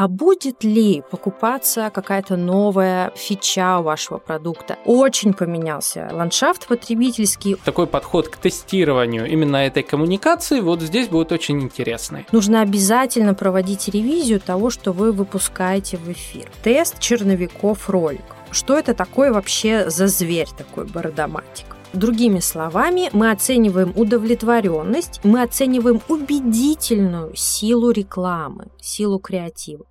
а будет ли покупаться какая-то новая фича у вашего продукта. Очень поменялся ландшафт потребительский. Такой подход к тестированию именно этой коммуникации вот здесь будет очень интересный. Нужно обязательно проводить ревизию того, что вы выпускаете в эфир. Тест черновиков роликов. Что это такое вообще за зверь такой бородоматик? Другими словами, мы оцениваем удовлетворенность, мы оцениваем убедительную силу рекламы, силу креатива.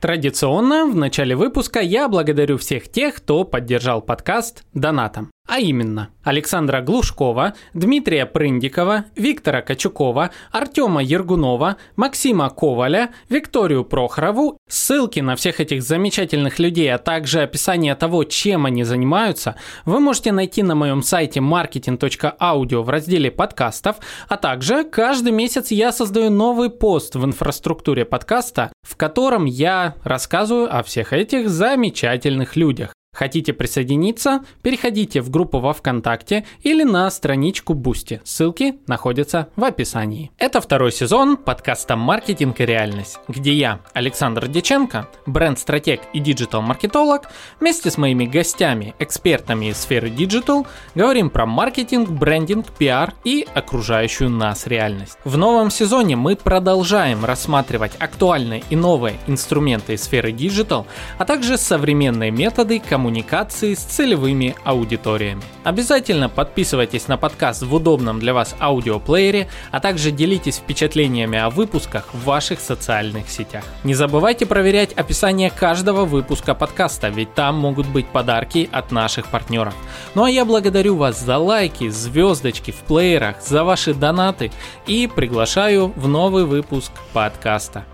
Традиционно в начале выпуска я благодарю всех тех, кто поддержал подкаст донатом. А именно, Александра Глушкова, Дмитрия Прындикова, Виктора Качукова, Артема Ергунова, Максима Коваля, Викторию Прохорову. Ссылки на всех этих замечательных людей, а также описание того, чем они занимаются, вы можете найти на моем сайте marketing.audio в разделе подкастов, а также каждый месяц я создаю новый пост в инфраструктуре подкаста, в котором я рассказываю о всех этих замечательных людях. Хотите присоединиться? Переходите в группу во ВКонтакте или на страничку Boosty. Ссылки находятся в описании. Это второй сезон подкаста «Маркетинг и реальность», где я, Александр Деченко, бренд-стратег и диджитал-маркетолог, вместе с моими гостями, экспертами из сферы диджитал, говорим про маркетинг, брендинг, пиар и окружающую нас реальность. В новом сезоне мы продолжаем рассматривать актуальные и новые инструменты из сферы диджитал, а также современные методы коммуникации коммуникации с целевыми аудиториями. Обязательно подписывайтесь на подкаст в удобном для вас аудиоплеере, а также делитесь впечатлениями о выпусках в ваших социальных сетях. Не забывайте проверять описание каждого выпуска подкаста, ведь там могут быть подарки от наших партнеров. Ну а я благодарю вас за лайки, звездочки в плеерах, за ваши донаты и приглашаю в новый выпуск подкаста.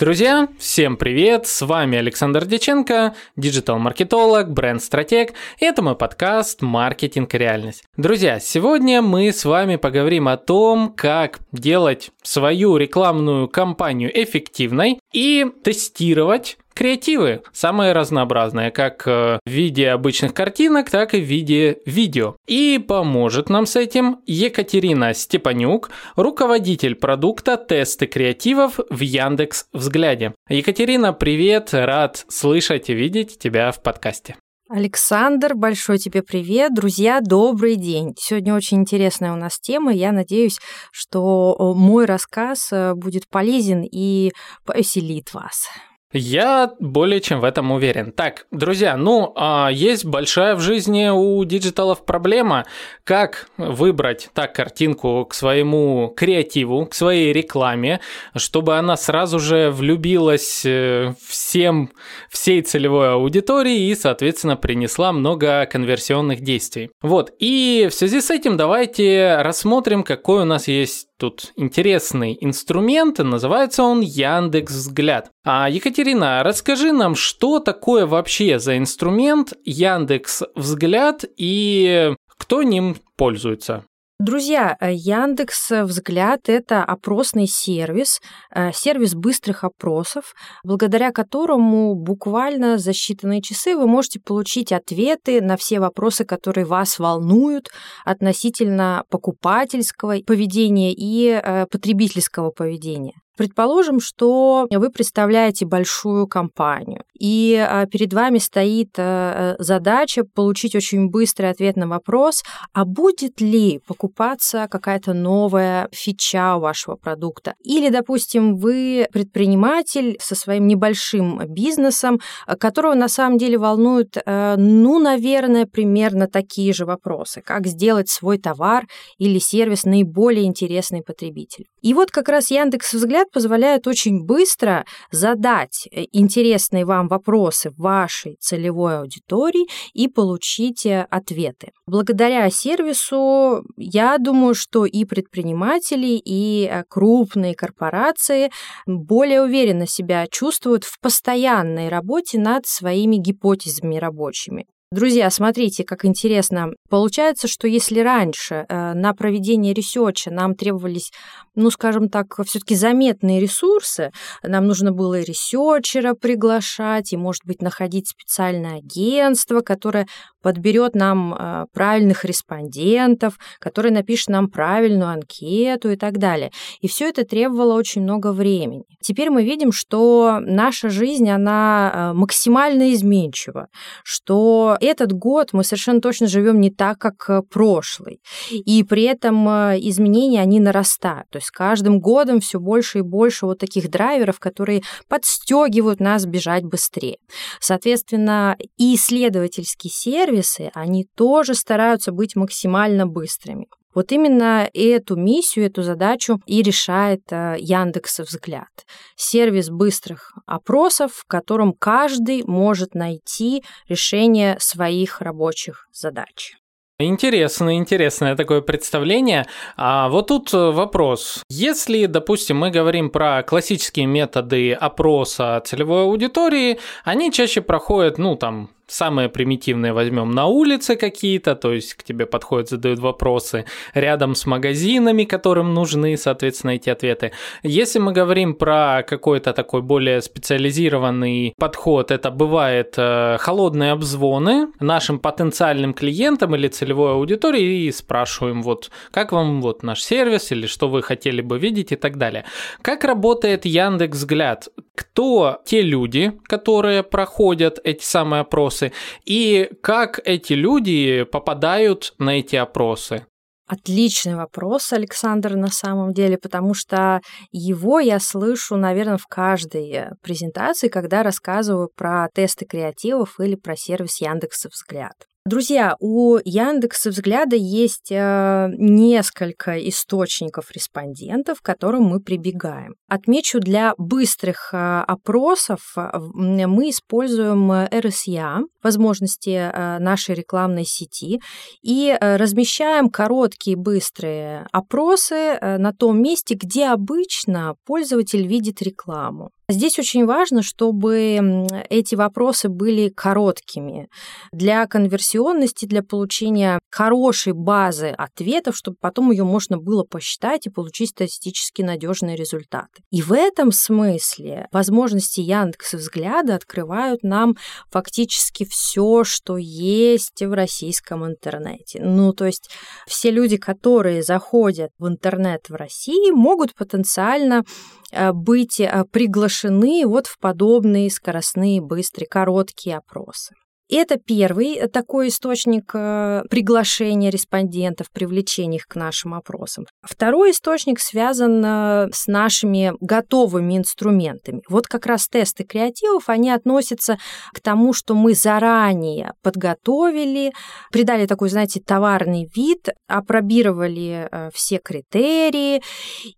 Друзья, всем привет! С вами Александр Деченко, диджитал-маркетолог, бренд-стратег, и это мой подкаст «Маркетинг реальность». Друзья, сегодня мы с вами поговорим о том, как делать свою рекламную кампанию эффективной и тестировать креативы, самые разнообразные, как э, в виде обычных картинок, так и в виде видео. И поможет нам с этим Екатерина Степанюк, руководитель продукта тесты креативов в Яндекс Взгляде. Екатерина, привет, рад слышать и видеть тебя в подкасте. Александр, большой тебе привет. Друзья, добрый день. Сегодня очень интересная у нас тема. Я надеюсь, что э, мой рассказ э, будет полезен и повеселит вас. Я более чем в этом уверен. Так, друзья, ну, а, есть большая в жизни у диджиталов проблема, как выбрать так картинку к своему креативу, к своей рекламе, чтобы она сразу же влюбилась э, всем, всей целевой аудитории и, соответственно, принесла много конверсионных действий. Вот, и в связи с этим давайте рассмотрим, какой у нас есть тут интересный инструмент, называется он Яндекс Взгляд. А Екатерина, расскажи нам, что такое вообще за инструмент Яндекс Взгляд и кто ним пользуется? Друзья, э, Яндекс Взгляд – это опросный сервис, э, сервис быстрых опросов, благодаря которому буквально за считанные часы вы можете получить ответы на все вопросы, которые вас волнуют относительно покупательского поведения и э, потребительского поведения. Предположим, что вы представляете большую компанию, и а, перед вами стоит э, э, задача получить очень быстрый ответ на вопрос, а будет ли покупаться какая-то новая фича вашего продукта. Или, допустим, вы предприниматель со своим небольшим бизнесом, которого на самом деле волнуют, э, ну, наверное, примерно такие же вопросы. Как сделать свой товар или сервис наиболее интересный потребителю. И вот как раз Яндекс Взгляд позволяет очень быстро задать э, интересные вам вопросы вашей целевой аудитории и получить э, ответы. Благодаря сервису, я думаю, что и предприниматели, и э, крупные корпорации более уверенно себя чувствуют в постоянной работе над своими гипотезами рабочими. Друзья, смотрите, как интересно. Получается, что если раньше э, на проведение ресерча нам требовались, ну, скажем так, все-таки заметные ресурсы, нам нужно было и ресерчера приглашать, и, может быть, находить специальное агентство, которое подберет нам э, правильных респондентов, которое напишет нам правильную анкету и так далее. И все это требовало очень много времени. Теперь мы видим, что наша жизнь, она э, максимально изменчива, что этот год мы совершенно точно живем не так, как э, прошлый. И при этом э, изменения, они нарастают. То есть каждым годом все больше и больше вот таких драйверов, которые подстегивают нас бежать быстрее. Соответственно, и исследовательские сервисы, они тоже стараются быть максимально быстрыми. Вот именно эту миссию, эту задачу и решает э, Яндекс Взгляд. Сервис быстрых опросов, в котором каждый может найти решение своих рабочих задач. Интересно, интересное такое представление. А вот тут вопрос. Если, допустим, мы говорим про классические методы опроса целевой аудитории, они чаще проходят, ну, там, Самые примитивные возьмем на улице какие-то, то есть к тебе подходят, задают вопросы рядом с магазинами, которым нужны, соответственно, эти ответы. Если мы говорим про какой-то такой более специализированный подход, это бывает э, холодные обзвоны нашим потенциальным клиентам или целевой аудитории и спрашиваем вот, как вам вот наш сервис или что вы хотели бы видеть и так далее. Как работает Яндекс Взгляд? Кто те люди, которые проходят эти самые опросы? Опросы, и как эти люди попадают на эти опросы? Отличный вопрос, Александр, на самом деле, потому что его я слышу, наверное, в каждой презентации, когда рассказываю про тесты креативов или про сервис Яндекса Взгляд. Друзья, у Яндекса Взгляда есть э, несколько источников респондентов, к которым мы прибегаем. Отмечу, для быстрых э, опросов э, мы используем RSA, возможности нашей рекламной сети, и размещаем короткие быстрые опросы на том месте, где обычно пользователь видит рекламу. Здесь очень важно, чтобы эти вопросы были короткими для конверсионности, для получения хорошей базы ответов, чтобы потом ее можно было посчитать и получить статистически надежные результаты. И в этом смысле возможности Яндекс взгляда открывают нам фактически все, что есть в российском интернете. Ну, то есть все люди, которые заходят в интернет в России, могут потенциально Э, быть э, приглашены вот в подобные скоростные, быстрые, короткие опросы. Это первый э, такой источник э, приглашения респондентов, привлечения их к нашим опросам. Второй источник связан э, с нашими готовыми инструментами. Вот как раз тесты креативов, они относятся к тому, что мы заранее подготовили, придали такой, знаете, товарный вид, опробировали все критерии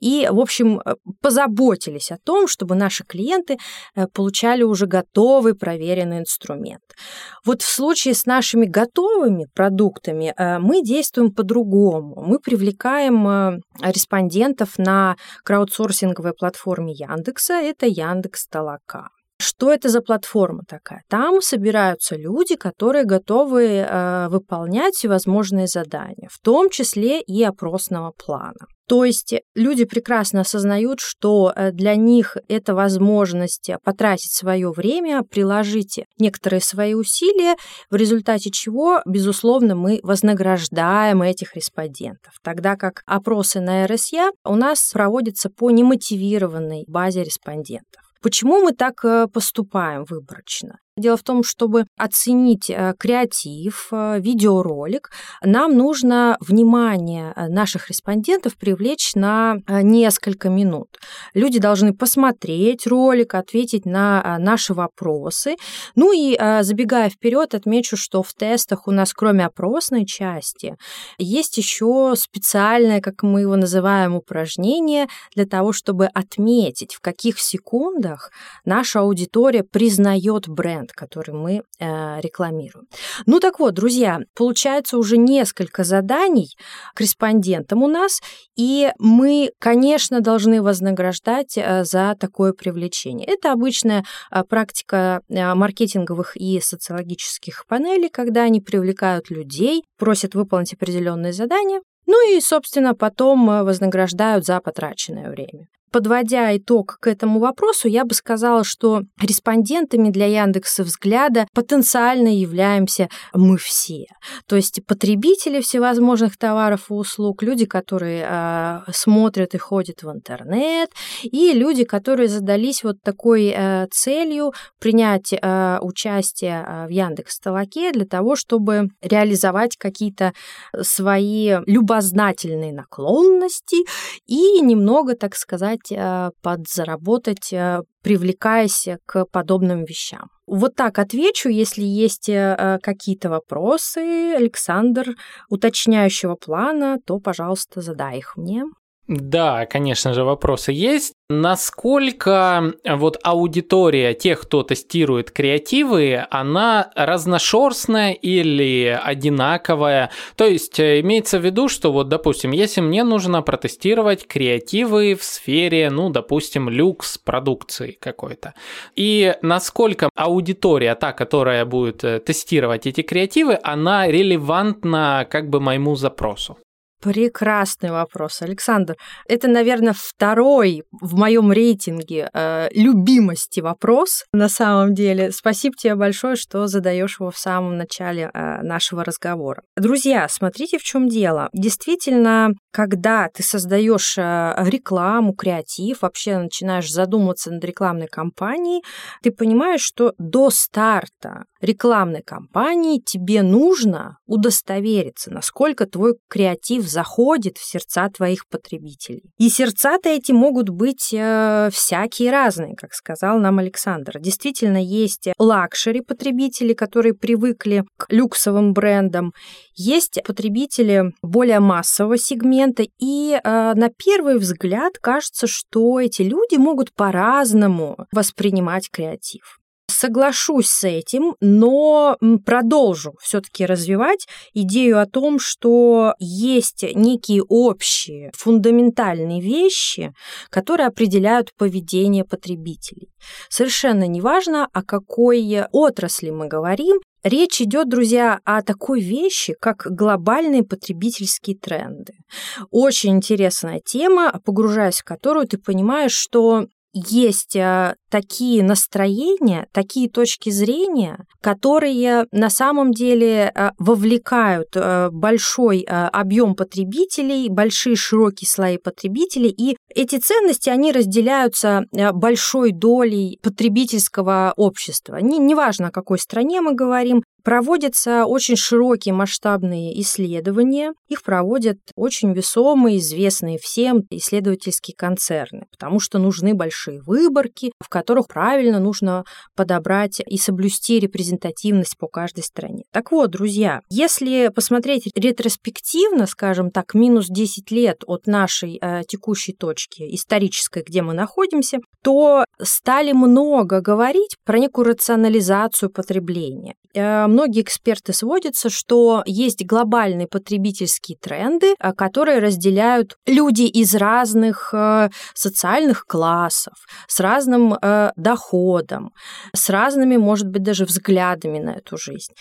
и, в общем, позаботились о том, чтобы наши клиенты получали уже готовый проверенный инструмент. Вот в случае с нашими готовыми продуктами э, мы действуем по-другому. Мы привлекаем э, респондентов на краудсорсинговой платформе Яндекса. Это Яндекс Толока. Что это за платформа такая? Там собираются люди, которые готовы э, выполнять всевозможные задания, в том числе и опросного плана. То есть люди прекрасно осознают, что э, для них это возможность потратить свое время, приложить некоторые свои усилия, в результате чего, безусловно, мы вознаграждаем этих респондентов. Тогда как опросы на РСЯ у нас проводятся по немотивированной базе респондентов. Почему мы так э, поступаем выборочно? Дело в том, чтобы оценить э, креатив, э, видеоролик, нам нужно внимание э, наших респондентов привлечь на несколько минут. Люди должны посмотреть ролик, ответить на наши вопросы. Ну и забегая вперед, отмечу, что в тестах у нас кроме опросной части есть еще специальное, как мы его называем, упражнение для того, чтобы отметить, в каких секундах наша аудитория признает бренд бренд, который мы э, рекламируем. Ну так вот, друзья, получается уже несколько заданий корреспондентам у нас, и мы, конечно, должны вознаграждать э, за такое привлечение. Это обычная э, практика э, маркетинговых и социологических панелей, когда они привлекают людей, просят выполнить определенные задания, ну и, собственно, потом вознаграждают за потраченное время. Подводя итог к этому вопросу, я бы сказала, что респондентами для Яндекса взгляда потенциально являемся мы все. То есть потребители всевозможных товаров и услуг, люди, которые э, смотрят и ходят в интернет, и люди, которые задались вот такой э, целью принять э, участие в Яндекс Толоке для того, чтобы реализовать какие-то свои любознательные наклонности и немного, так сказать, сказать, э, подзаработать, э, привлекаясь к подобным вещам. Вот так отвечу, если есть э, какие-то вопросы, Александр, уточняющего плана, то, пожалуйста, задай их мне. Да, конечно же, вопросы есть. Насколько вот аудитория тех, кто тестирует креативы, она разношерстная или одинаковая? То есть э, имеется в виду, что вот, допустим, если мне нужно протестировать креативы в сфере, ну, допустим, люкс продукции какой-то, и насколько аудитория, та, которая будет э, тестировать эти креативы, она релевантна как бы моему запросу? Прекрасный вопрос, Александр. Это, наверное, второй в моем рейтинге э, любимости вопрос. На самом деле, спасибо тебе большое, что задаешь его в самом начале э, нашего разговора. Друзья, смотрите, в чем дело. Действительно, когда ты создаешь э, рекламу, креатив, вообще начинаешь задумываться над рекламной кампанией, ты понимаешь, что до старта рекламной кампании тебе нужно удостовериться, насколько твой креатив заходит в сердца твоих потребителей. И сердца-то эти могут быть э, всякие разные, как сказал нам Александр. Действительно, есть лакшери потребители, которые привыкли к люксовым брендам, есть потребители более массового сегмента, и э, на первый взгляд кажется, что эти люди могут по-разному воспринимать креатив соглашусь с этим, но продолжу все-таки развивать идею о том, что есть некие общие фундаментальные вещи, которые определяют поведение потребителей. Совершенно неважно, о какой отрасли мы говорим, Речь идет, друзья, о такой вещи, как глобальные потребительские тренды. Очень интересная тема, погружаясь в которую ты понимаешь, что есть а, такие настроения, такие точки зрения, которые на самом деле а, вовлекают а, большой объем потребителей, большие широкие слои потребителей, и эти ценности, они разделяются большой долей потребительского общества. Не, неважно, о какой стране мы говорим, Проводятся очень широкие масштабные исследования. Их проводят очень весомые, известные всем исследовательские концерны, потому что нужны большие выборки, в которых правильно нужно подобрать и соблюсти репрезентативность по каждой стране. Так вот, друзья, если посмотреть ретроспективно, скажем так, минус 10 лет от нашей э, текущей точки исторической, где мы находимся, то стали много говорить про некую рационализацию потребления. Э, многие эксперты сводятся, что есть глобальные потребительские тренды, э, которые разделяют люди из разных э, социальных классов, с разным доходом, с разными, может быть, даже взглядами на эту жизнь.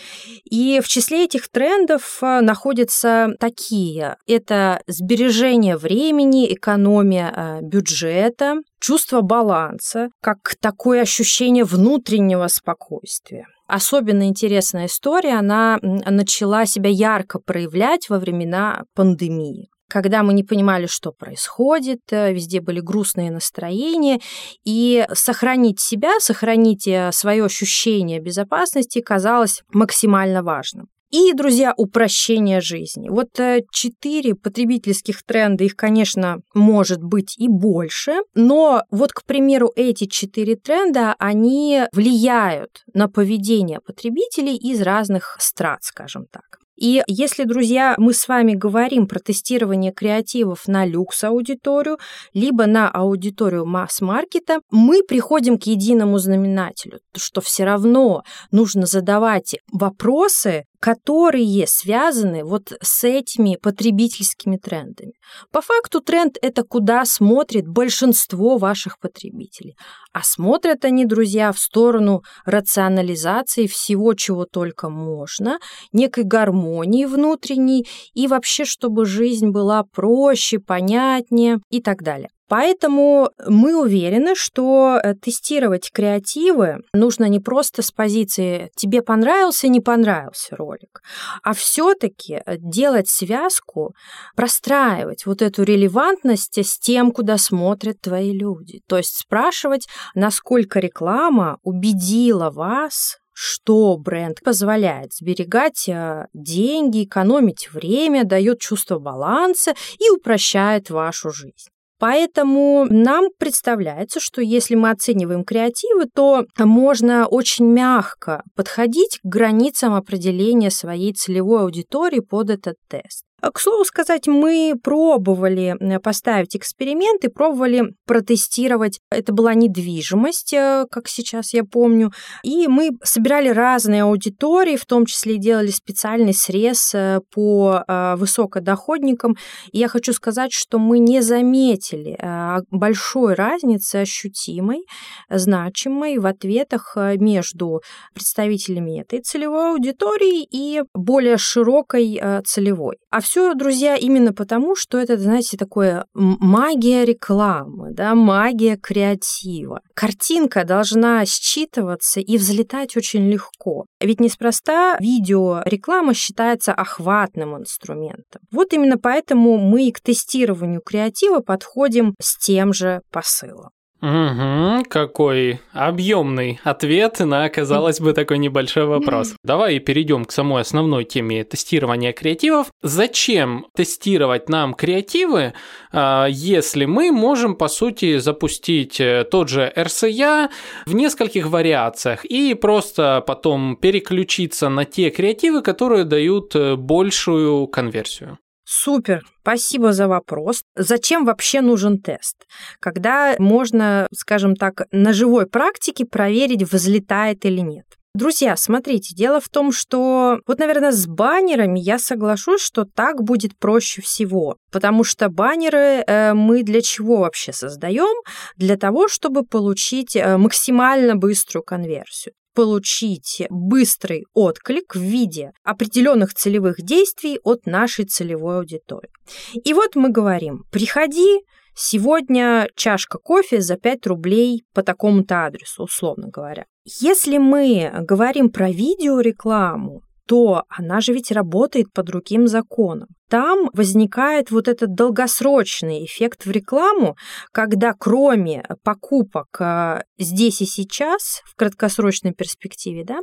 И в числе этих трендов находятся такие. Это сбережение времени, экономия бюджета, чувство баланса, как такое ощущение внутреннего спокойствия. Особенно интересная история, она начала себя ярко проявлять во времена пандемии когда мы не понимали, что происходит, э, везде были грустные настроения, и сохранить себя, сохранить э, свое ощущение безопасности казалось максимально важным. И, друзья, упрощение жизни. Вот э, четыре потребительских тренда, их, конечно, может быть и больше, но вот, к примеру, эти четыре тренда, они влияют на поведение потребителей из разных страт, скажем так. И если, друзья, мы с вами говорим про тестирование креативов на люкс-аудиторию, либо на аудиторию масс-маркета, мы приходим к единому знаменателю, что все равно нужно задавать вопросы, которые связаны вот с этими потребительскими трендами. По факту тренд – это куда смотрит большинство ваших потребителей. А смотрят они, друзья, в сторону рационализации всего, чего только можно, некой гармонии внутренней и вообще, чтобы жизнь была проще, понятнее и так далее. Поэтому мы уверены, что э, тестировать креативы нужно не просто с позиции «тебе понравился, не понравился ролик», а все-таки э, делать связку, простраивать вот эту релевантность с тем, куда смотрят твои люди. То есть спрашивать, насколько реклама убедила вас что бренд позволяет сберегать э, деньги, экономить время, дает чувство баланса и упрощает вашу жизнь. Поэтому нам представляется, что если мы оцениваем креативы, то можно очень мягко подходить к границам определения своей целевой аудитории под этот тест. К слову сказать, мы пробовали э, поставить эксперименты, пробовали протестировать. Это была недвижимость, э, как сейчас я помню. И мы собирали разные аудитории, в том числе делали специальный срез э, по высокодоходникам. И я хочу сказать, что мы не заметили большой разницы ощутимой, значимой в ответах между представителями этой целевой аудитории и более широкой целевой. А все, друзья, именно потому, что это, знаете, такое магия рекламы, да, магия креатива. Картинка должна считываться и взлетать очень легко. Ведь неспроста видеореклама считается охватным инструментом. Вот именно поэтому мы и к тестированию креатива подходим с тем же посылом. Угу, какой объемный ответ на, казалось бы, такой небольшой вопрос. Давай перейдем к самой основной теме тестирования креативов. Зачем тестировать нам креативы, а, если мы можем, по сути, запустить э, тот же RCA в нескольких вариациях и просто потом переключиться на те креативы, которые дают э, большую конверсию? Супер, спасибо за вопрос. Зачем вообще нужен тест? Когда можно, скажем так, на живой практике проверить, взлетает или нет. Друзья, смотрите, дело в том, что вот, наверное, с баннерами я соглашусь, что так будет проще всего, потому что баннеры э, мы для чего вообще создаем? Для того, чтобы получить э, максимально быструю конверсию получить быстрый отклик в виде определенных целевых действий от нашей целевой аудитории. И вот мы говорим, приходи, сегодня чашка кофе за 5 рублей по такому-то адресу, условно говоря. Если мы говорим про видеорекламу, то она же ведь работает по другим законам. Там возникает вот этот долгосрочный эффект в рекламу, когда кроме покупок э, здесь и сейчас, в краткосрочной перспективе, да,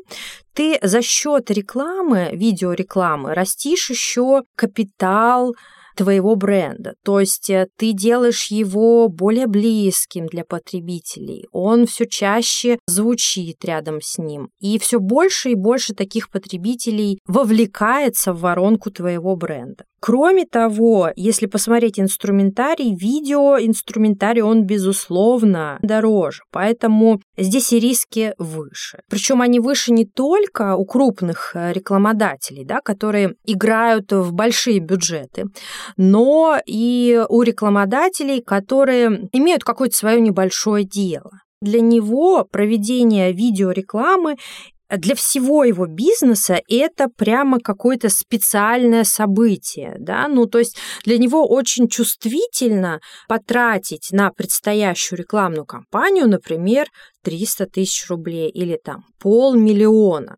ты за счет рекламы, видеорекламы, растишь еще капитал, твоего бренда. То есть э, ты делаешь его более близким для потребителей. Он все чаще звучит рядом с ним. И все больше и больше таких потребителей вовлекается в воронку твоего бренда. Кроме того, если посмотреть инструментарий, видео инструментарий, он, безусловно, дороже. Поэтому здесь и риски выше. Причем они выше не только у крупных э, рекламодателей, да, которые играют в большие бюджеты, но и у рекламодателей, которые имеют какое-то свое небольшое дело. Для него проведение видеорекламы для всего его бизнеса это прямо какое-то специальное событие, да, ну то есть для него очень чувствительно потратить на предстоящую рекламную кампанию, например, 300 тысяч рублей или там полмиллиона,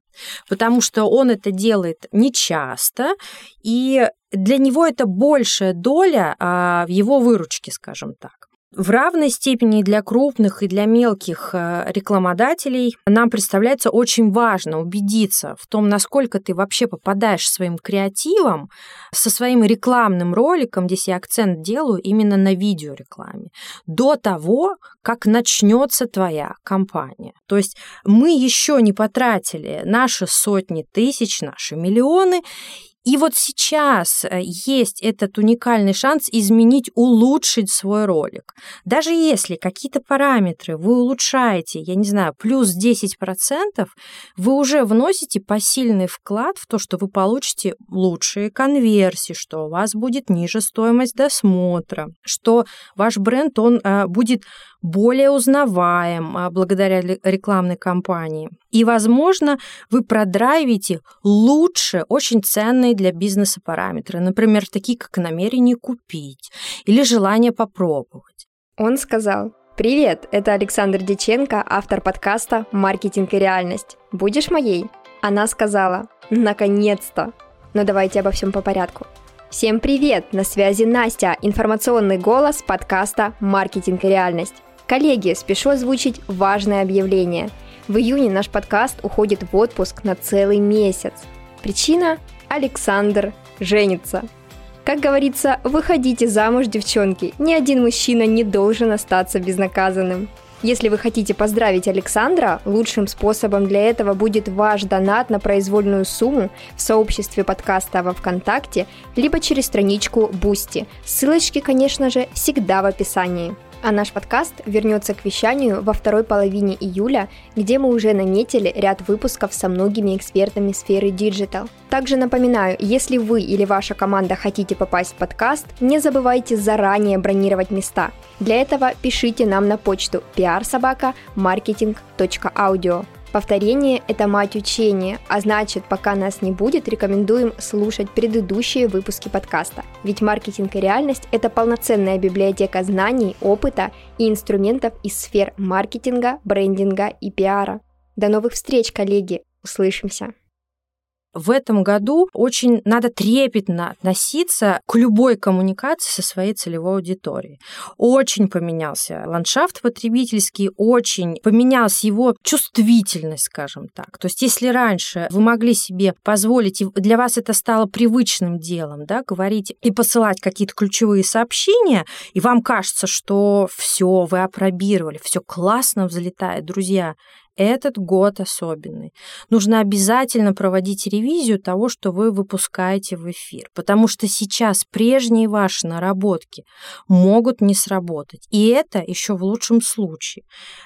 потому что он это делает нечасто, и для него это большая доля а, в его выручке, скажем так. В равной степени для крупных и для мелких э, рекламодателей нам представляется очень важно убедиться в том, насколько ты вообще попадаешь своим креативом, со своим рекламным роликом, здесь я акцент делаю именно на видеорекламе, до того, как начнется твоя компания. То есть мы еще не потратили наши сотни тысяч, наши миллионы, И вот сейчас э, есть этот уникальный шанс изменить, улучшить свой ролик. Даже если какие-то параметры вы улучшаете, я не знаю, плюс 10%, вы уже вносите посильный вклад в то, что вы получите лучшие конверсии, что у вас будет ниже стоимость досмотра, что ваш бренд, он э, будет более узнаваем а, благодаря рекламной кампании. И, возможно, вы продрайвите лучше очень ценные для бизнеса параметры, например, такие как намерение купить или желание попробовать. Он сказал, Привет, это Александр Деченко, автор подкаста «Маркетинг и реальность». Будешь моей? Она сказала, наконец-то. Но давайте обо всем по порядку. Всем привет! На связи Настя, информационный голос подкаста «Маркетинг и реальность». Коллеги, спешу озвучить важное объявление. В июне наш подкаст уходит в отпуск на целый месяц. Причина – Александр женится. Как говорится, выходите замуж, девчонки. Ни один мужчина не должен остаться безнаказанным. Если вы хотите поздравить Александра, лучшим способом для этого будет ваш донат на произвольную сумму в сообществе подкаста во ВКонтакте, либо через страничку Boosty. Ссылочки, конечно же, всегда в описании. А наш подкаст вернется к вещанию во второй половине июля, где мы уже наметили ряд выпусков со многими экспертами сферы digital. Также напоминаю, если вы или ваша команда хотите попасть в подкаст, не забывайте заранее бронировать места. Для этого пишите нам на почту pr собака marketing.audio. Повторение – это мать учения, а значит, пока нас не будет, рекомендуем слушать предыдущие выпуски подкаста. Ведь маркетинг и реальность – это полноценная библиотека знаний, опыта и инструментов из сфер маркетинга, брендинга и пиара. До новых встреч, коллеги! Услышимся! В этом году очень надо трепетно относиться к любой коммуникации со своей целевой аудиторией. Очень поменялся ландшафт потребительский, очень поменялась его чувствительность, скажем так. То есть если раньше вы могли себе позволить, и для вас это стало привычным делом, да, говорить и посылать какие-то ключевые сообщения, и вам кажется, что все, вы опробировали, все классно взлетает, друзья, этот год особенный. Нужно обязательно проводить ревизию того, что вы выпускаете в эфир, потому что сейчас прежние ваши наработки могут не сработать. И это еще в лучшем случае.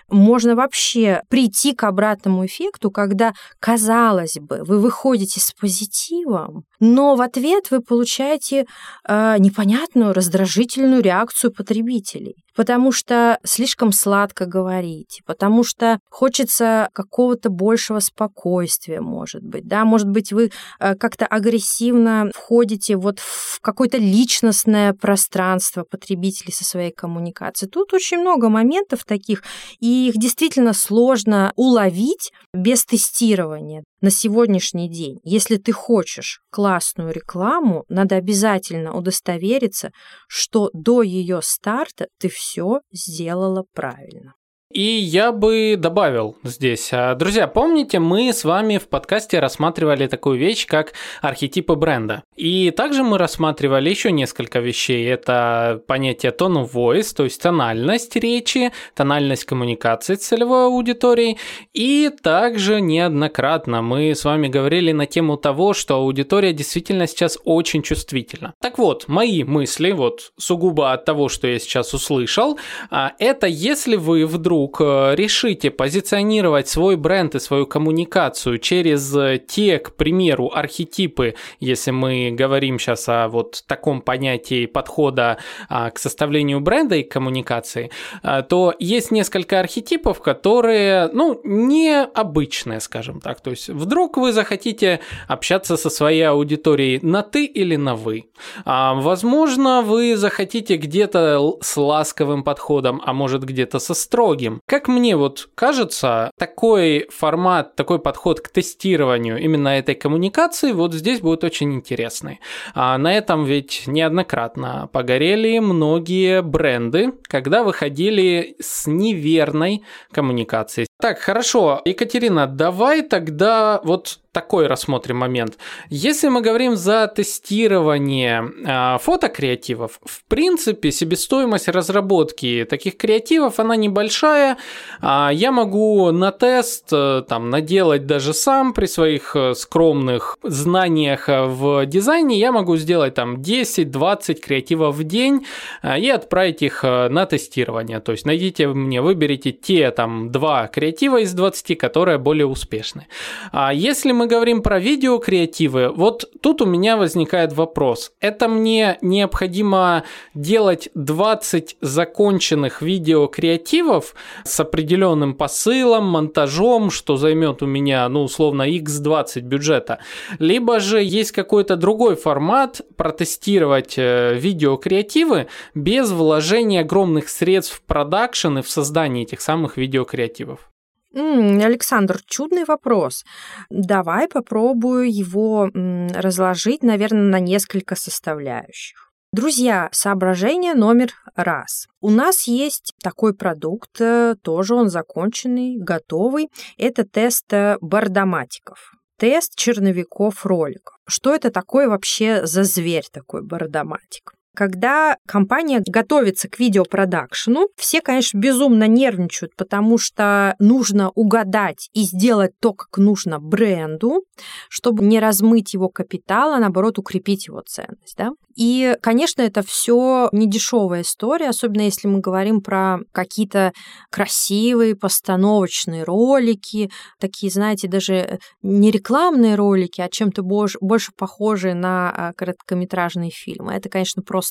Можно вообще прийти к обратному эффекту, когда, казалось бы, вы выходите с позитивом, но в ответ вы получаете э, непонятную раздражительную реакцию потребителей, потому что слишком сладко говорите, потому что хочется какого-то большего спокойствия, может быть, да, может быть, вы э, как-то агрессивно входите вот в какое-то личностное пространство потребителей со своей коммуникацией. Тут очень много моментов таких, и их действительно сложно уловить без тестирования на сегодняшний день, если ты хочешь классную рекламу, надо обязательно удостовериться, что до ее старта ты все сделала правильно. И я бы добавил здесь. А, друзья, помните, мы с вами в подкасте рассматривали такую вещь, как архетипы бренда. И также мы рассматривали еще несколько вещей. Это понятие tone of voice, то есть тональность речи, тональность коммуникации целевой аудиторией. И также неоднократно мы с вами говорили на тему того, что аудитория действительно сейчас очень чувствительна. Так вот, мои мысли, вот сугубо от того, что я сейчас услышал, а, это если вы вдруг вдруг э, решите позиционировать свой бренд и свою коммуникацию через э, те, к примеру, архетипы, если мы говорим сейчас о вот таком понятии подхода а, к составлению бренда и коммуникации, э, то есть несколько архетипов, которые, ну, необычные, скажем так. То есть вдруг вы захотите общаться со своей аудиторией на ты или на вы. А, возможно, вы захотите где-то с ласковым подходом, а может где-то со строгим будущем. Как мне вот кажется, такой формат, такой подход к тестированию именно этой коммуникации вот здесь будет очень интересный. А на этом ведь неоднократно погорели многие бренды, когда выходили с неверной коммуникацией. Так, хорошо, Екатерина, давай тогда вот такой рассмотрим момент. Если мы говорим за тестирование э, фотокреативов, в принципе, себестоимость разработки таких креативов, она небольшая. Э, я могу на тест э, там наделать даже сам при своих э, скромных знаниях в дизайне, я могу сделать там 10-20 креативов в день э, и отправить их э, на тестирование. То есть найдите мне, выберите те там два креатива из 20, которые более успешны. А если мы говорим про видеокреативы, вот тут у меня возникает вопрос. Это мне необходимо делать 20 законченных видеокреативов с определенным посылом, монтажом, что займет у меня, ну, условно, x20 бюджета. Либо же есть какой-то другой формат протестировать э, видеокреативы без вложения огромных средств в продакшн и в создание этих самых видеокреативов. Александр, чудный вопрос. Давай попробую его разложить, наверное, на несколько составляющих. Друзья, соображение номер раз. У нас есть такой продукт, э, тоже он законченный, готовый. Это тест э, бардоматиков. Тест черновиков роликов. Что это такое вообще за зверь такой бардоматик? Когда компания готовится к видеопродакшену, все, конечно, безумно нервничают, потому что нужно угадать и сделать то, как нужно бренду, чтобы не размыть его капитал, а наоборот укрепить его ценность. Да? И, конечно, это все не дешевая история, особенно если мы говорим про какие-то красивые постановочные ролики, такие, знаете, даже не рекламные ролики, а чем-то больше, похожие на а, короткометражные фильмы. Это, конечно, просто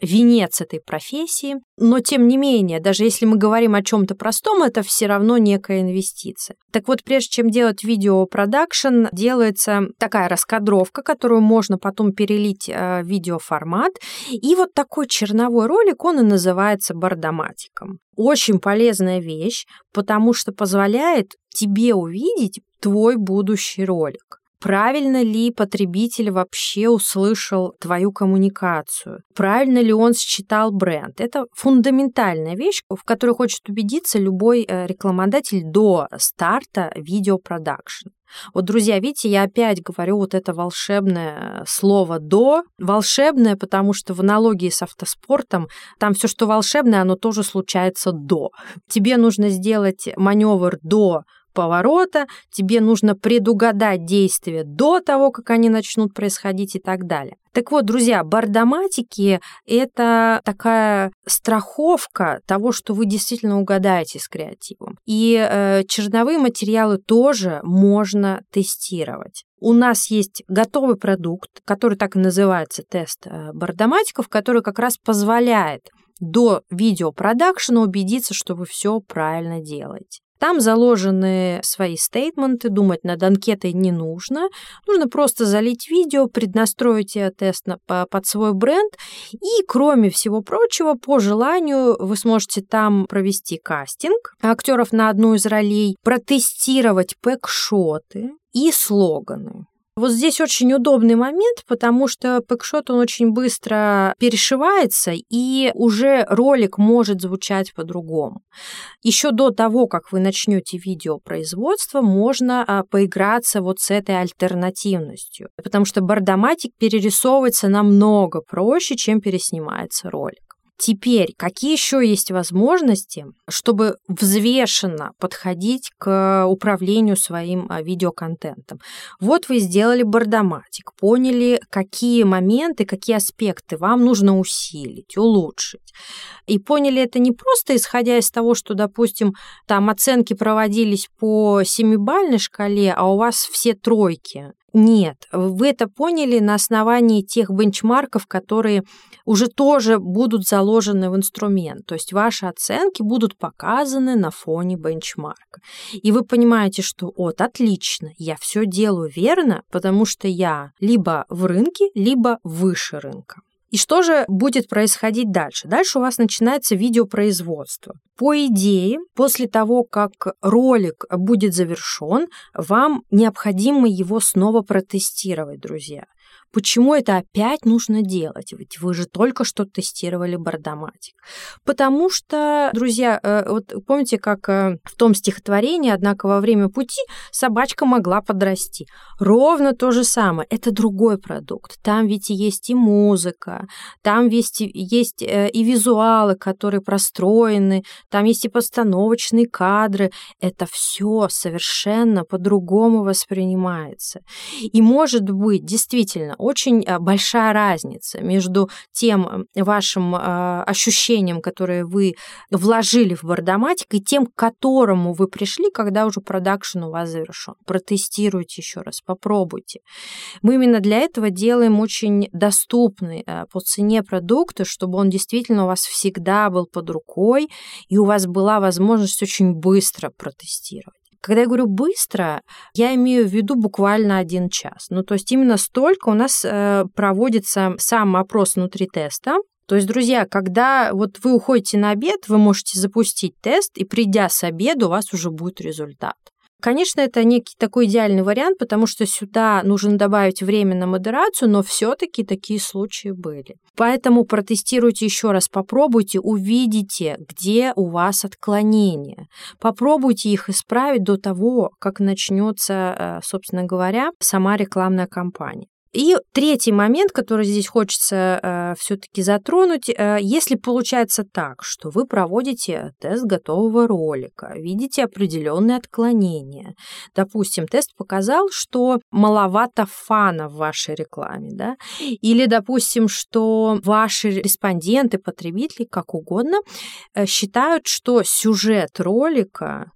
венец этой профессии. Но, тем не менее, даже если мы говорим о чем-то простом, это все равно некая инвестиция. Так вот, прежде чем делать видеопродакшн, делается такая раскадровка, которую можно потом перелить э, в видео формат. И вот такой черновой ролик, он и называется бардоматиком. Очень полезная вещь, потому что позволяет тебе увидеть твой будущий ролик. Правильно ли потребитель вообще услышал твою коммуникацию? Правильно ли он считал бренд? Это фундаментальная вещь, в которой хочет убедиться любой э, рекламодатель до старта видеопродакшн. Вот, друзья, видите, я опять говорю вот это волшебное слово «до». Волшебное, потому что в аналогии с автоспортом там все, что волшебное, оно тоже случается «до». Тебе нужно сделать маневр до поворота, тебе нужно предугадать действия до того, как они начнут происходить и так далее. Так вот, друзья, бардоматики – это такая страховка того, что вы действительно угадаете с креативом. И э, черновые материалы тоже можно тестировать. У нас есть готовый продукт, который так и называется тест э, бардоматиков, который как раз позволяет до видеопродакшена убедиться, что вы все правильно делаете. Там заложены свои стейтменты, думать над анкетой не нужно. Нужно просто залить видео, преднастроить тест на, по, под свой бренд. И, кроме всего прочего, по желанию вы сможете там провести кастинг актеров на одну из ролей, протестировать пэкшоты и слоганы. Вот здесь очень удобный момент, потому что пэкшот, он очень быстро перешивается, и уже ролик может звучать по-другому. Еще до того, как вы начнете видеопроизводство, можно а, поиграться вот с этой альтернативностью, потому что бардоматик перерисовывается намного проще, чем переснимается ролик. Теперь, какие еще есть возможности, чтобы взвешенно подходить к управлению своим а, видеоконтентом? Вот вы сделали бардоматик, поняли, какие моменты, какие аспекты вам нужно усилить, улучшить. И поняли это не просто исходя из того, что, допустим, там оценки проводились по семибальной шкале, а у вас все тройки. Нет, вы это поняли на основании тех бенчмарков, которые уже тоже будут заложены в инструмент. То есть ваши оценки будут показаны на фоне бенчмарка. И вы понимаете, что вот отлично, я все делаю верно, потому что я либо в рынке, либо выше рынка. И что же будет происходить дальше? Дальше у вас начинается видеопроизводство. По идее, после того, как ролик будет завершен, вам необходимо его снова протестировать, друзья. Почему это опять нужно делать? Ведь вы же только что тестировали бардоматик. Потому что, друзья, э, вот помните, как э, в том стихотворении «Однако во время пути собачка могла подрасти». Ровно то же самое. Это другой продукт. Там ведь есть и музыка, там есть, есть э, и визуалы, которые простроены, там есть и постановочные кадры. Это все совершенно по-другому воспринимается. И может быть действительно очень э, большая разница между тем вашим э, ощущением, которое вы вложили в бардоматик, и тем, к которому вы пришли, когда уже продакшн у вас завершен. Протестируйте еще раз, попробуйте. Мы именно для этого делаем очень доступный э, по цене продукты, чтобы он действительно у вас всегда был под рукой, и у вас была возможность очень быстро протестировать. Когда я говорю быстро, я имею в виду буквально один час. Ну, то есть именно столько у нас э, проводится сам опрос внутри теста. То есть, друзья, когда вот вы уходите на обед, вы можете запустить тест, и придя с обеда, у вас уже будет результат. Конечно, это некий такой идеальный вариант, потому что сюда нужно добавить время на модерацию, но все-таки такие случаи были. Поэтому протестируйте еще раз, попробуйте, увидите, где у вас отклонения. Попробуйте их исправить до того, как начнется, э, собственно говоря, сама рекламная кампания. И третий момент, который здесь хочется э, все-таки затронуть, э, если получается так, что вы проводите тест готового ролика, видите определенные отклонения. Допустим, тест показал, что маловато фана в вашей рекламе, да, или, допустим, что ваши респонденты, потребители, как угодно, э, считают, что сюжет ролика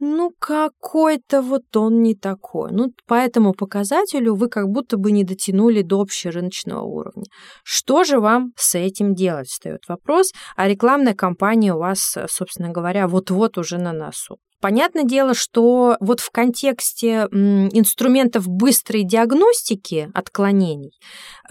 ну, какой-то вот он не такой. Ну, по этому показателю вы как будто бы не дотянули до общерыночного уровня. Что же вам с этим делать, встает вопрос, а рекламная кампания у вас, собственно говоря, вот-вот уже на носу. Понятное дело, что вот в контексте инструментов быстрой диагностики отклонений,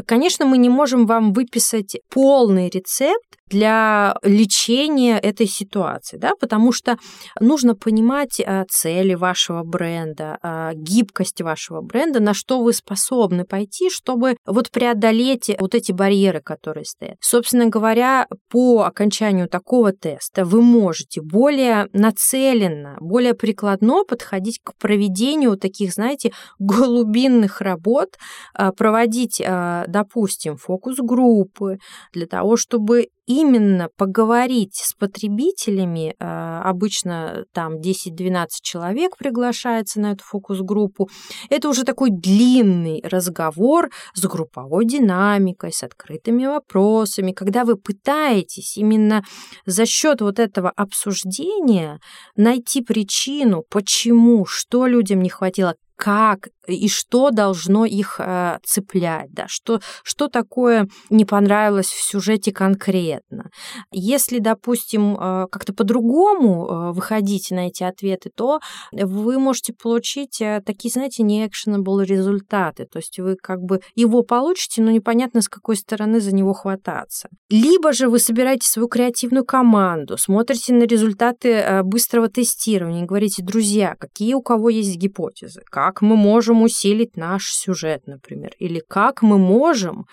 конечно, мы не можем вам выписать полный рецепт для лечения этой ситуации, да, потому что нужно понимать а, цели вашего бренда, а, гибкость вашего бренда, на что вы способны пойти, чтобы вот преодолеть вот эти барьеры, которые стоят. Собственно говоря, по окончанию такого теста вы можете более нацеленно более прикладно подходить к проведению таких, знаете, глубинных работ, а, проводить, а, допустим, фокус-группы для того, чтобы именно поговорить с потребителями, а, обычно там 10-12 человек приглашается на эту фокус-группу, это уже такой длинный разговор с групповой динамикой, с открытыми вопросами, когда вы пытаетесь именно за счет вот этого обсуждения найти причину, почему, что людям не хватило, как и что должно их э, цеплять, да, что, что такое не понравилось в сюжете конкретно. Если, допустим, э, как-то по-другому э, выходить на эти ответы, то вы можете получить э, такие, знаете, не actionable результаты, то есть вы как бы его получите, но непонятно, с какой стороны за него хвататься. Либо же вы собираете свою креативную команду, смотрите на результаты э, быстрого тестирования говорите, друзья, какие у кого есть гипотезы, как мы можем усилить наш сюжет, например, или как мы можем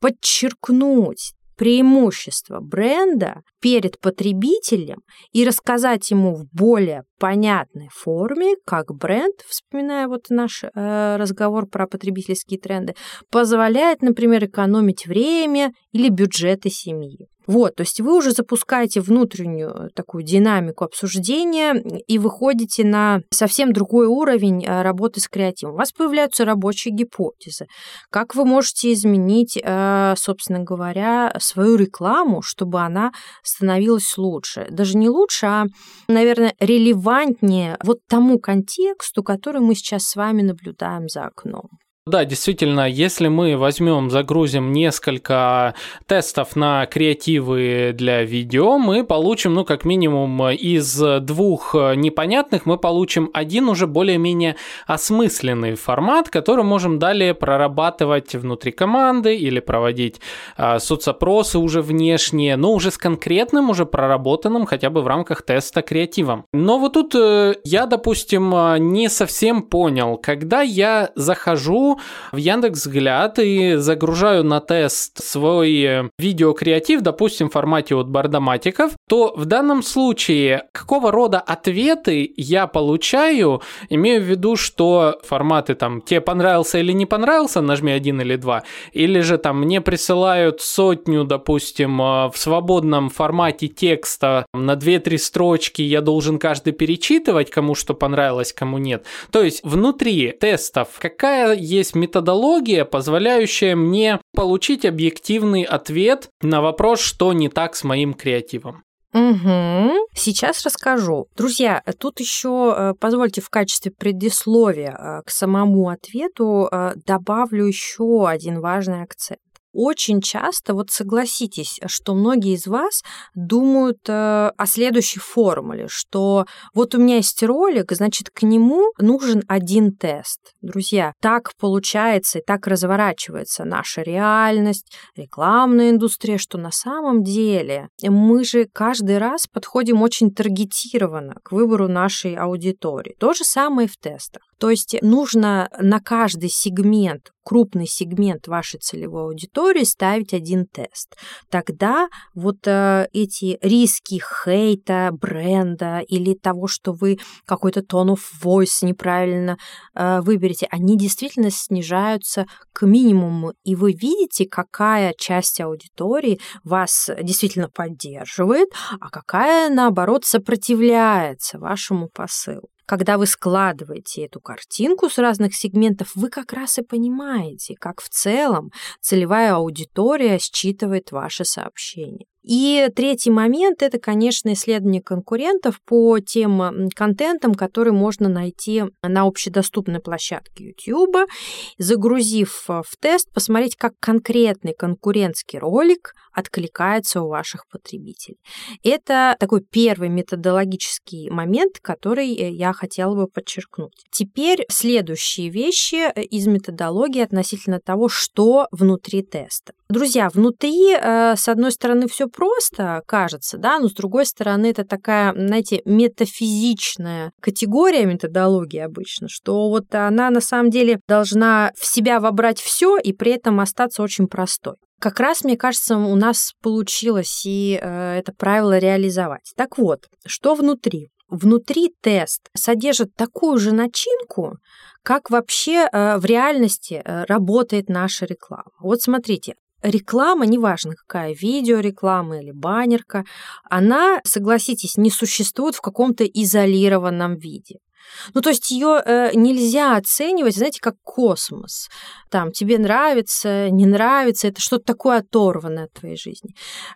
подчеркнуть преимущество бренда перед потребителем и рассказать ему в более понятной форме, как бренд, вспоминая вот наш э, разговор про потребительские тренды, позволяет, например, экономить время или бюджеты семьи. Вот, то есть вы уже запускаете внутреннюю такую динамику обсуждения и выходите на совсем другой уровень э, работы с креативом. У вас появляются рабочие гипотезы. Как вы можете изменить, э, собственно говоря, свою рекламу, чтобы она становилась лучше? Даже не лучше, а, наверное, релевантнее вот тому контексту, который мы сейчас с вами наблюдаем за окном. Да, действительно, если мы возьмем, загрузим несколько тестов на креативы для видео, мы получим, ну, как минимум, из двух непонятных, мы получим один уже более-менее осмысленный формат, который можем далее прорабатывать внутри команды или проводить э, соцопросы уже внешние, но уже с конкретным, уже проработанным хотя бы в рамках теста креативом. Но вот тут э, я, допустим, не совсем понял, когда я захожу в Яндекс Взгляд и загружаю на тест свой э, видеокреатив, допустим, в формате от бардоматиков, то в данном случае какого рода ответы я получаю, имею в виду, что форматы там тебе понравился или не понравился, нажми один или два, или же там мне присылают сотню, допустим, э, в свободном формате текста на 2-3 строчки, я должен каждый перечитывать, кому что понравилось, кому нет. То есть внутри тестов какая есть методология, позволяющая мне получить объективный ответ на вопрос, что не так с моим креативом. Угу. Сейчас расскажу. Друзья, тут еще э, позвольте в качестве предисловия э, к самому ответу э, добавлю еще один важный акцент очень часто, вот согласитесь, что многие из вас думают э, о следующей формуле, что вот у меня есть ролик, значит, к нему нужен один тест. Друзья, так получается и так разворачивается наша реальность, рекламная индустрия, что на самом деле мы же каждый раз подходим очень таргетированно к выбору нашей аудитории. То же самое и в тестах. То есть нужно на каждый сегмент, крупный сегмент вашей целевой аудитории ставить один тест. Тогда вот э, эти риски хейта, бренда или того, что вы какой-то tone of voice неправильно э, выберете, они действительно снижаются к минимуму. И вы видите, какая часть аудитории вас действительно поддерживает, а какая, наоборот, сопротивляется вашему посылу когда вы складываете эту картинку с разных сегментов, вы как раз и понимаете, как в целом целевая аудитория считывает ваши сообщения. И третий момент – это, конечно, исследование конкурентов по тем контентам, которые можно найти на общедоступной площадке YouTube, загрузив в тест, посмотреть, как конкретный конкурентский ролик откликается у ваших потребителей. Это такой первый методологический момент, который э, я хотела бы подчеркнуть. Теперь следующие вещи э, из методологии относительно того, что внутри теста. Друзья, внутри, э, с одной стороны, все просто кажется, да, но с другой стороны, это такая, знаете, метафизичная категория методологии обычно, что вот она на самом деле должна в себя вобрать все и при этом остаться очень простой. Как раз, мне кажется, у нас получилось и э, это правило реализовать. Так вот, что внутри? Внутри тест содержит такую же начинку, как вообще э, в реальности э, работает наша реклама. Вот смотрите, реклама, неважно какая, видеореклама или баннерка, она, согласитесь, не существует в каком-то изолированном виде. Ну, то есть ее э, нельзя оценивать, знаете, как космос. Там тебе нравится, не нравится, это что-то такое оторванное от твоей жизни.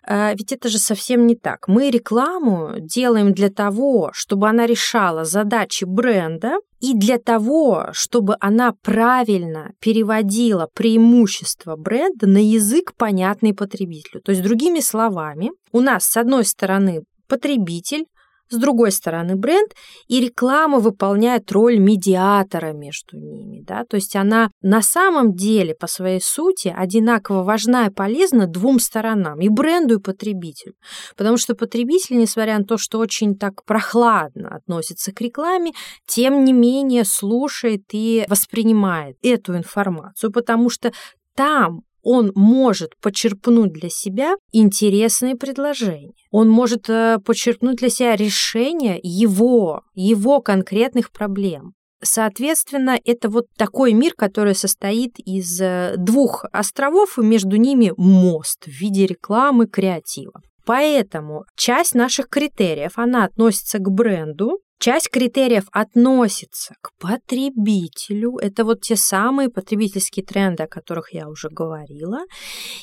Э, ведь это же совсем не так. Мы рекламу делаем для того, чтобы она решала задачи бренда, и для того, чтобы она правильно переводила преимущества бренда на язык, понятный потребителю. То есть, другими словами, у нас, с одной стороны, потребитель, с другой стороны бренд, и реклама выполняет роль медиатора между ними. Да? То есть она на самом деле по своей сути одинаково важна и полезна двум сторонам, и бренду, и потребителю. Потому что потребитель, несмотря на то, что очень так прохладно относится к рекламе, тем не менее слушает и воспринимает эту информацию, потому что там он может почерпнуть для себя интересные предложения. Он может э, почерпнуть для себя решение его, его конкретных проблем. Соответственно, это вот такой мир, который состоит из э, двух островов, и между ними мост в виде рекламы, креатива. Поэтому часть наших критериев, она относится к бренду, Часть критериев относится к потребителю. Это вот те самые потребительские тренды, о которых я уже говорила.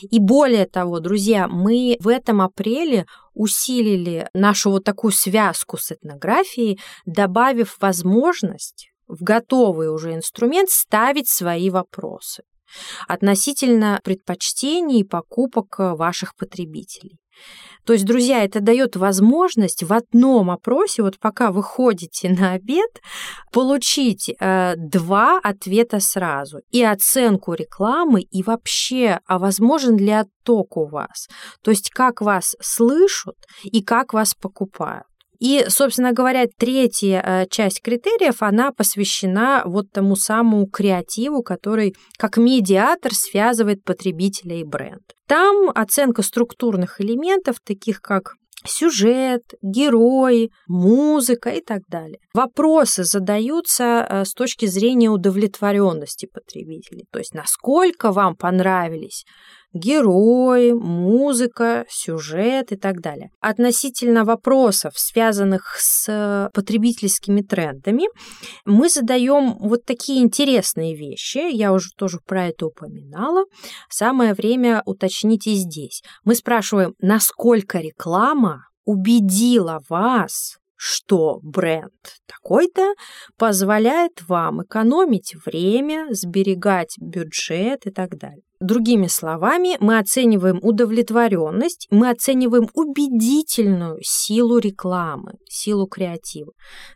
И более того, друзья, мы в этом апреле усилили нашу вот такую связку с этнографией, добавив возможность в готовый уже инструмент ставить свои вопросы относительно предпочтений и покупок ваших потребителей. То есть, друзья, это дает возможность в одном опросе, вот пока вы ходите на обед, получить э, два ответа сразу. И оценку рекламы, и вообще, а возможен ли отток у вас. То есть, как вас слышат и как вас покупают. И, собственно говоря, третья э, часть критериев, она посвящена вот тому самому креативу, который как медиатор связывает потребителя и бренд. Там оценка структурных элементов, таких как сюжет, герои, музыка и так далее. Вопросы задаются э, с точки зрения удовлетворенности потребителей, то есть насколько вам понравились герои, музыка, сюжет и так далее. Относительно вопросов, связанных с потребительскими трендами, мы задаем вот такие интересные вещи. Я уже тоже про это упоминала. Самое время уточнить и здесь. Мы спрашиваем, насколько реклама убедила вас что бренд такой-то позволяет вам экономить время, сберегать бюджет и так далее. Другими словами, мы оцениваем удовлетворенность, мы оцениваем убедительную силу рекламы, силу креатива.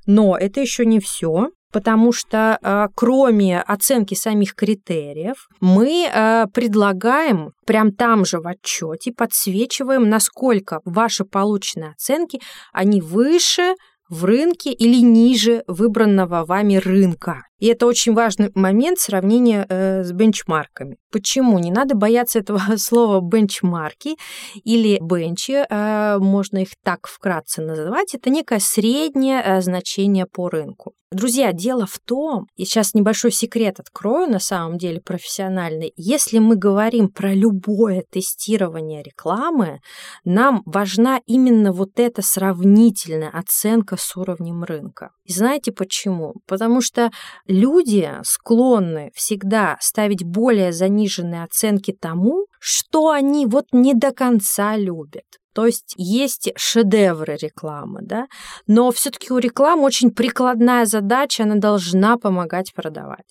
Но это еще не все потому что э, кроме оценки самих критериев, мы э, предлагаем прям там же в отчете, подсвечиваем, насколько ваши полученные оценки, они выше в рынке или ниже выбранного вами рынка. И это очень важный момент сравнения э, с бенчмарками. Почему? Не надо бояться этого слова бенчмарки или бенчи, э, можно их так вкратце называть. Это некое среднее э, значение по рынку. Друзья, дело в том, и сейчас небольшой секрет открою, на самом деле профессиональный, если мы говорим про любое тестирование рекламы, нам важна именно вот эта сравнительная оценка с уровнем рынка. И знаете почему? Потому что люди склонны всегда ставить более заниженные оценки тому, что они вот не до конца любят. То есть есть шедевры рекламы, да, но все-таки у рекламы очень прикладная задача, она должна помогать продавать.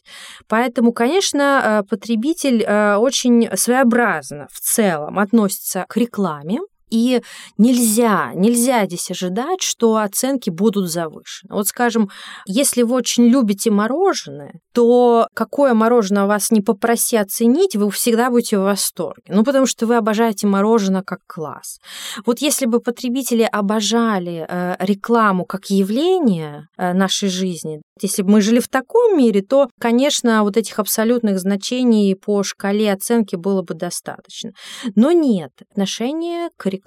Поэтому, конечно, э, потребитель э, очень своеобразно в целом относится к рекламе, и нельзя, нельзя здесь ожидать, что оценки будут завышены. Вот, скажем, если вы очень любите мороженое, то какое мороженое вас не попроси оценить, вы всегда будете в восторге. Ну, потому что вы обожаете мороженое как класс. Вот если бы потребители обожали э, рекламу как явление э, нашей жизни, если бы мы жили в таком мире, то, конечно, вот этих абсолютных значений по шкале оценки было бы достаточно. Но нет, отношение к рекламе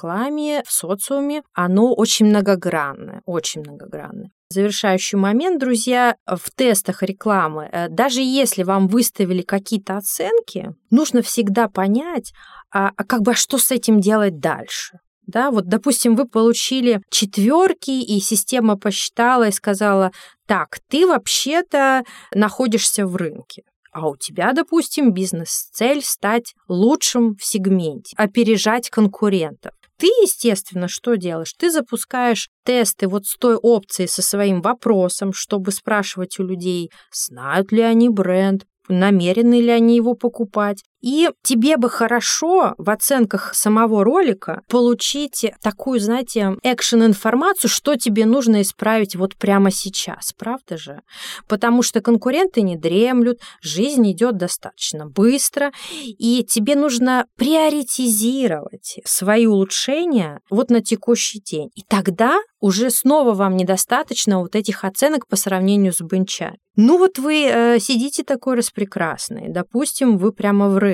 в социуме, оно очень многогранное, очень многогранное завершающий момент, друзья, в тестах рекламы, э, даже если вам выставили какие-то оценки, нужно всегда понять, а, а как бы а что с этим делать дальше. Да, вот, допустим, вы получили четверки, и система посчитала и сказала, так, ты вообще-то находишься в рынке. А у тебя, допустим, бизнес-цель стать лучшим в сегменте, опережать конкурентов. Ты, естественно, что делаешь? Ты запускаешь тесты вот с той опцией со своим вопросом, чтобы спрашивать у людей, знают ли они бренд, намерены ли они его покупать. И тебе бы хорошо в оценках самого ролика получить такую, знаете, экшен-информацию, что тебе нужно исправить вот прямо сейчас, правда же? Потому что конкуренты не дремлют, жизнь идет достаточно быстро, и тебе нужно приоритизировать свои улучшения вот на текущий день. И тогда уже снова вам недостаточно вот этих оценок по сравнению с бенчами. Ну вот вы э, сидите такой распрекрасный, допустим, вы прямо в рынке.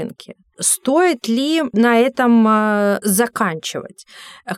Стоит ли на этом а, заканчивать?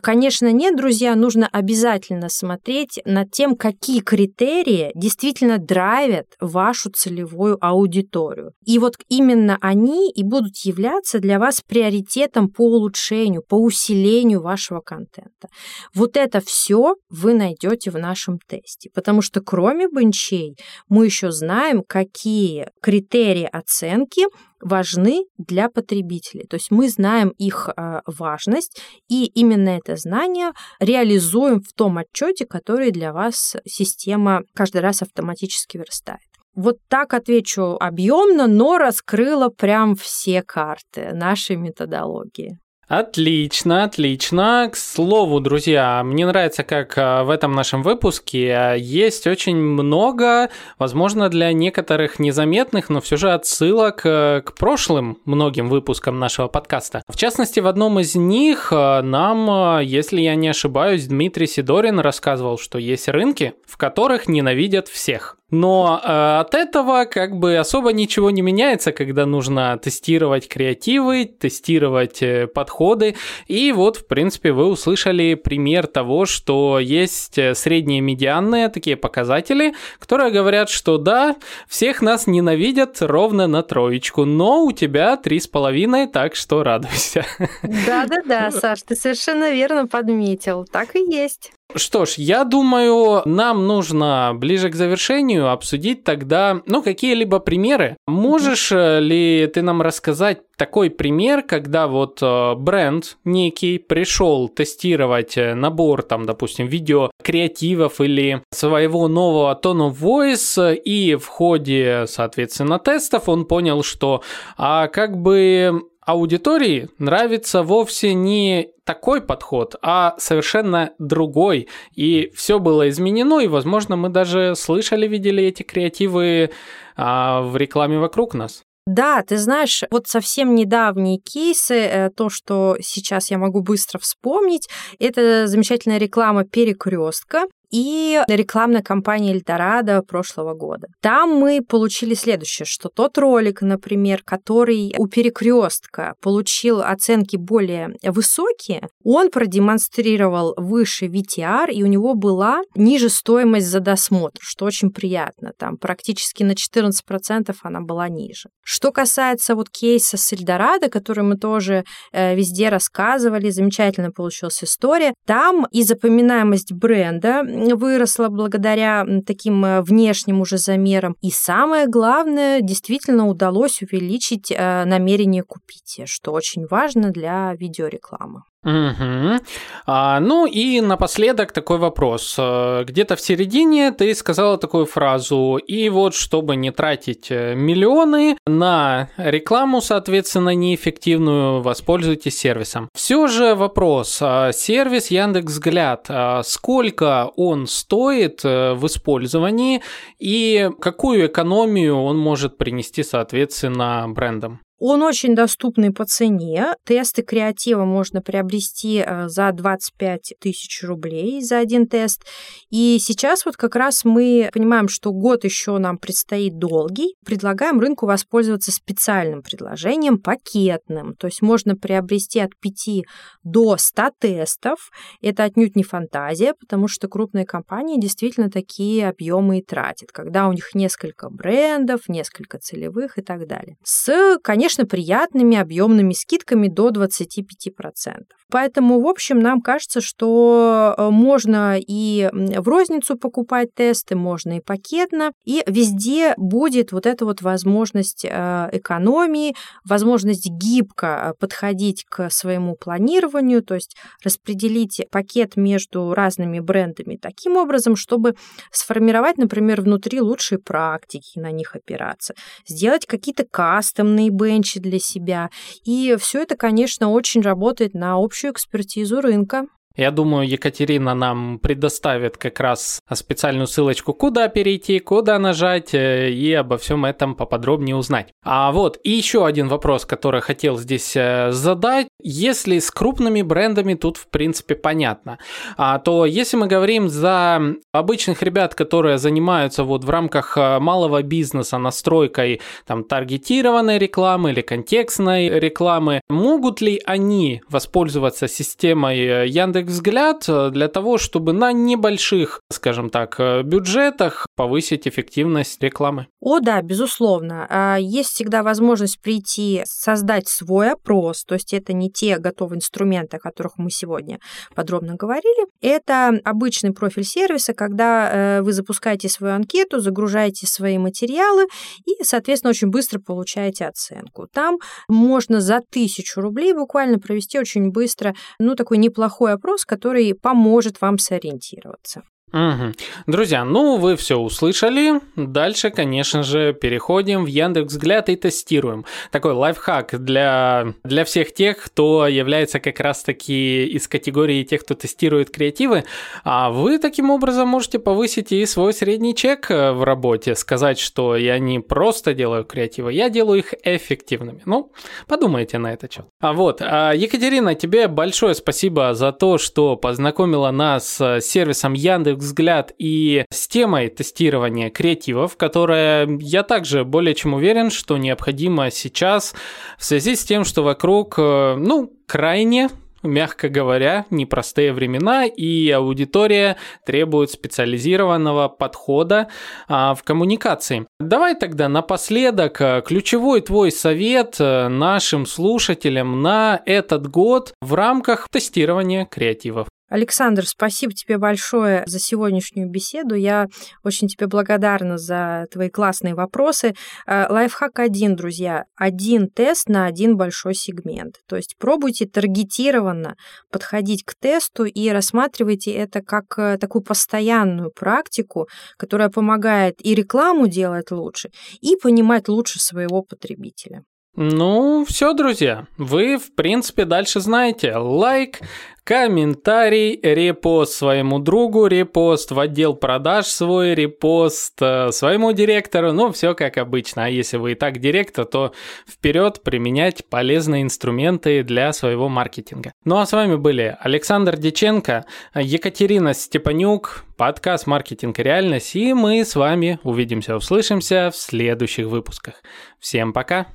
Конечно, нет, друзья, нужно обязательно смотреть над тем, какие критерии действительно драйвят вашу целевую аудиторию. И вот именно они и будут являться для вас приоритетом по улучшению, по усилению вашего контента. Вот это все вы найдете в нашем тесте, потому что кроме бенчей мы еще знаем, какие критерии оценки важны для потребителей. То есть мы знаем их а, важность, и именно это знание реализуем в том отчете, который для вас система каждый раз автоматически верстает. Вот так отвечу объемно, но раскрыла прям все карты нашей методологии. Отлично, отлично. К слову, друзья, мне нравится, как э, в этом нашем выпуске э, есть очень много, возможно, для некоторых незаметных, но все же отсылок э, к прошлым многим выпускам нашего подкаста. В частности, в одном из них нам, если я не ошибаюсь, Дмитрий Сидорин рассказывал, что есть рынки, в которых ненавидят всех. Но э, от этого как бы особо ничего не меняется, когда нужно тестировать креативы, тестировать э, подходы. И вот, в принципе, вы услышали пример того, что есть э, средние медианные такие показатели, которые говорят, что да, всех нас ненавидят ровно на троечку, но у тебя три с половиной, так что радуйся. Да-да-да, Саш, ты совершенно верно подметил. Так и есть. Что ж, я думаю, нам нужно ближе к завершению обсудить тогда, ну, какие-либо примеры. Можешь э, ли ты нам рассказать такой пример, когда вот э, бренд некий пришел тестировать э, набор, там, допустим, видео креативов или своего нового tone of voice, и в ходе, соответственно, тестов он понял, что а как бы аудитории нравится вовсе не такой подход, а совершенно другой. И все было изменено, и, возможно, мы даже слышали, видели эти креативы а, в рекламе вокруг нас. Да, ты знаешь, вот совсем недавние кейсы, э, то, что сейчас я могу быстро вспомнить, это замечательная реклама перекрестка и рекламная кампания Эльдорадо прошлого года. Там мы получили следующее, что тот ролик, например, который у перекрестка получил оценки более высокие, он продемонстрировал выше VTR, и у него была ниже стоимость за досмотр, что очень приятно. Там практически на 14% она была ниже. Что касается вот кейса с Эльдорадо, который мы тоже э, везде рассказывали, замечательно получилась история, там и запоминаемость бренда выросла благодаря таким э, внешним уже замерам. И самое главное, действительно удалось увеличить э, намерение купить, что очень важно для видеорекламы. Угу. А, ну и напоследок такой вопрос. Э, где-то в середине ты сказала такую фразу, и вот чтобы не тратить э, миллионы на рекламу, соответственно, неэффективную, воспользуйтесь сервисом. Все же вопрос. А, сервис Яндекс Взгляд, а, сколько он стоит э, в использовании и какую экономию он может принести, соответственно, брендам? Он очень доступный по цене. Тесты креатива можно приобрести э, за 25 тысяч рублей за один тест. И сейчас вот как раз мы понимаем, что год еще нам предстоит долгий. Предлагаем рынку воспользоваться специальным предложением, пакетным. То есть можно приобрести от 5 до 100 тестов. Это отнюдь не фантазия, потому что крупные компании действительно такие объемы и тратят, когда у них несколько брендов, несколько целевых и так далее. С, конечно, конечно, приятными объемными скидками до 25%. Поэтому, в общем, нам кажется, что э, можно и в розницу покупать тесты, можно и пакетно, и везде будет вот эта вот возможность э, экономии, возможность гибко э, подходить к своему планированию, то есть распределить пакет между разными брендами таким образом, чтобы сформировать, например, внутри лучшие практики, на них опираться, сделать какие-то кастомные бенчи для себя. И все это, конечно, очень работает на общую экспертизу рынка. Я думаю, Екатерина нам предоставит как раз специальную ссылочку, куда перейти, куда нажать э, и обо всем этом поподробнее узнать. А вот, и еще один вопрос, который хотел здесь э, задать. Если с крупными брендами тут, в принципе, понятно, а, то если мы говорим за обычных ребят, которые занимаются вот в рамках э, малого бизнеса настройкой там таргетированной рекламы или контекстной рекламы, могут ли они воспользоваться системой Яндекс взгляд э, для того, чтобы на небольших, скажем так, э, бюджетах повысить эффективность рекламы? О, да, безусловно. А, есть всегда возможность прийти, создать свой опрос, то есть это не те готовые инструменты, о которых мы сегодня подробно говорили. Это обычный профиль сервиса, когда э, вы запускаете свою анкету, загружаете свои материалы и, соответственно, очень быстро получаете оценку. Там можно за тысячу рублей буквально провести очень быстро, ну, такой неплохой опрос, который поможет вам сориентироваться. Угу. Друзья, ну вы все услышали. Дальше, конечно же, переходим в Яндекс Взгляд и тестируем. Такой лайфхак для, для всех тех, кто является как раз-таки из категории тех, кто тестирует креативы. А вы таким образом можете повысить и свой средний чек э, в работе. Сказать, что я не просто делаю креативы, я делаю их эффективными. Ну, подумайте на это что. А вот, а, Екатерина, тебе большое спасибо за то, что познакомила нас с сервисом Яндекс взгляд и с темой тестирования креативов, которая я также более чем уверен, что необходимо сейчас в связи с тем, что вокруг, э, ну, крайне мягко говоря, непростые времена, и аудитория требует специализированного подхода а, в коммуникации. Давай тогда напоследок э, ключевой твой совет э, нашим слушателям на этот год в рамках тестирования креативов. Александр, спасибо тебе большое за сегодняшнюю беседу. Я очень тебе благодарна за твои классные вопросы. Э, лайфхак один, друзья. Один тест на один большой сегмент. То есть пробуйте таргетированно подходить к тесту и рассматривайте это как э, такую постоянную практику, которая помогает и рекламу делать лучше, и понимать лучше своего потребителя. Ну, все, друзья, вы, в принципе, дальше знаете. Лайк, комментарий, репост своему другу, репост в отдел продаж свой, репост э, своему директору, ну, все как обычно. А если вы и так директор, то вперед применять полезные инструменты для своего маркетинга. Ну, а с вами были Александр Диченко, Екатерина Степанюк, подкаст «Маркетинг реальность», и мы с вами увидимся, услышимся в следующих выпусках. Всем пока!